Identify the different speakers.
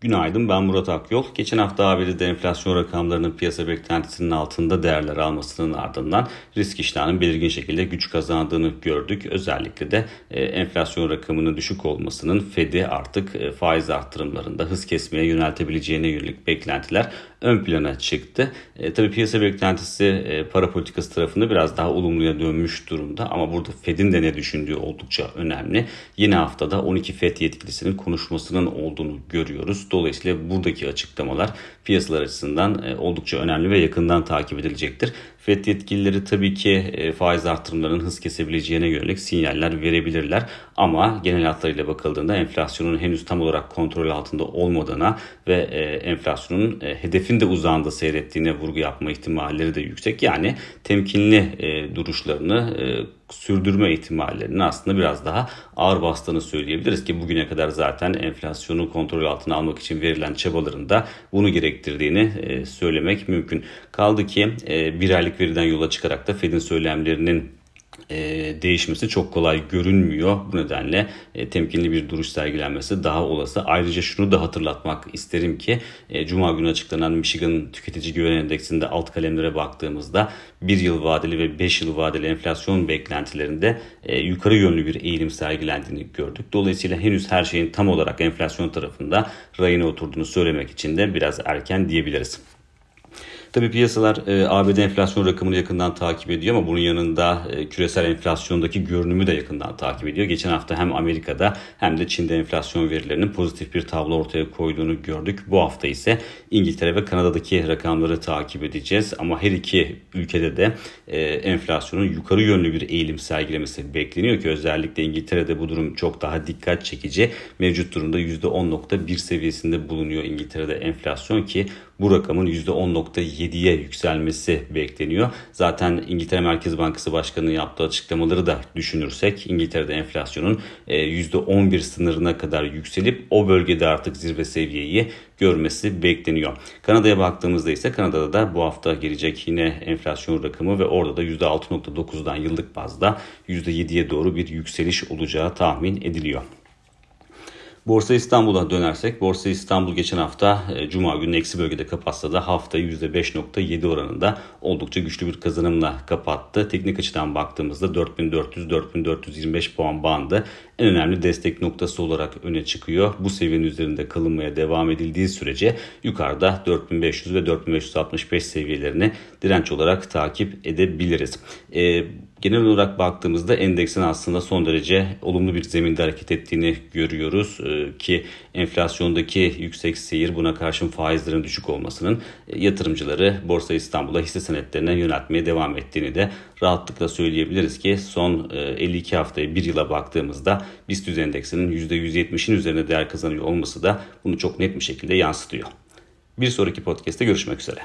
Speaker 1: Günaydın ben Murat Akyol. Geçen hafta ABD'de enflasyon rakamlarının piyasa beklentisinin altında değerler almasının ardından risk iştahının belirgin şekilde güç kazandığını gördük. Özellikle de e, enflasyon rakamının düşük olmasının Fed'i artık e, faiz arttırımlarında hız kesmeye yöneltebileceğine yönelik beklentiler ön plana çıktı. E, tabii piyasa beklentisi e, para politikası tarafında biraz daha olumluya dönmüş durumda ama burada Fed'in de ne düşündüğü oldukça önemli. Yeni haftada 12 Fed yetkilisinin konuşmasının olduğunu görüyoruz. Dolayısıyla buradaki açıklamalar piyasalar açısından e, oldukça önemli ve yakından takip edilecektir. FED yetkilileri tabii ki e, faiz artırımlarının hız kesebileceğine yönelik sinyaller verebilirler. Ama genel hatlarıyla bakıldığında enflasyonun henüz tam olarak kontrol altında olmadığına ve e, enflasyonun hedefin de uzağında seyrettiğine vurgu yapma ihtimalleri de yüksek. Yani temkinli duruşlarını sürdürme ihtimallerinin aslında biraz daha ağır bastığını söyleyebiliriz ki bugüne kadar zaten enflasyonu kontrol altına almak için verilen çabaların da bunu gerektirdiğini e, söylemek mümkün. Kaldı ki e, bir aylık veriden yola çıkarak da Fed'in söylemlerinin e, değişmesi çok kolay görünmüyor. Bu nedenle e, temkinli bir duruş sergilenmesi daha olası. Ayrıca şunu da hatırlatmak isterim ki e, Cuma günü açıklanan Michigan Tüketici Güven Endeksinde alt kalemlere baktığımızda 1 yıl vadeli ve 5 yıl vadeli enflasyon beklentilerinde e, yukarı yönlü bir eğilim sergilendiğini gördük. Dolayısıyla henüz her şeyin tam olarak enflasyon tarafında rayına oturduğunu söylemek için de biraz erken diyebiliriz. Tabii piyasalar e, ABD enflasyon rakamını yakından takip ediyor ama bunun yanında e, küresel enflasyondaki görünümü de yakından takip ediyor. Geçen hafta hem Amerika'da hem de Çin'de enflasyon verilerinin pozitif bir tablo ortaya koyduğunu gördük. Bu hafta ise İngiltere ve Kanada'daki rakamları takip edeceğiz. Ama her iki ülkede de e, enflasyonun yukarı yönlü bir eğilim sergilemesi bekleniyor ki özellikle İngiltere'de bu durum çok daha dikkat çekici. Mevcut durumda %10.1 seviyesinde bulunuyor İngiltere'de enflasyon ki bu rakamın %10.7'ye yükselmesi bekleniyor. Zaten İngiltere Merkez Bankası Başkanı'nın yaptığı açıklamaları da düşünürsek İngiltere'de enflasyonun %11 e, sınırına kadar yükselip o bölgede artık zirve seviyeyi görmesi bekleniyor. Kanada'ya baktığımızda ise Kanada'da da bu hafta gelecek yine enflasyon rakamı ve orada da %6.9'dan yıllık bazda %7'ye doğru bir yükseliş olacağı tahmin ediliyor. Borsa İstanbul'a dönersek Borsa İstanbul geçen hafta e, Cuma günü eksi bölgede kapatsa da haftayı %5.7 oranında oldukça güçlü bir kazanımla kapattı. Teknik açıdan baktığımızda 4400-4425 puan bandı en önemli destek noktası olarak öne çıkıyor. Bu seviyenin üzerinde kalınmaya devam edildiği sürece yukarıda 4500 ve 4565 seviyelerini direnç olarak takip edebiliriz. E, genel olarak baktığımızda endeksin aslında son derece olumlu bir zeminde hareket ettiğini görüyoruz e, ki enflasyondaki yüksek seyir buna karşın faizlerin düşük olmasının e, yatırımcıları Borsa İstanbul'a hisse senetlerine yöneltmeye devam ettiğini de rahatlıkla söyleyebiliriz ki son 52 e, haftaya bir yıla baktığımızda BIST endeksinin %170'in üzerinde değer kazanıyor olması da bunu çok net bir şekilde yansıtıyor. Bir sonraki podcast'te görüşmek üzere.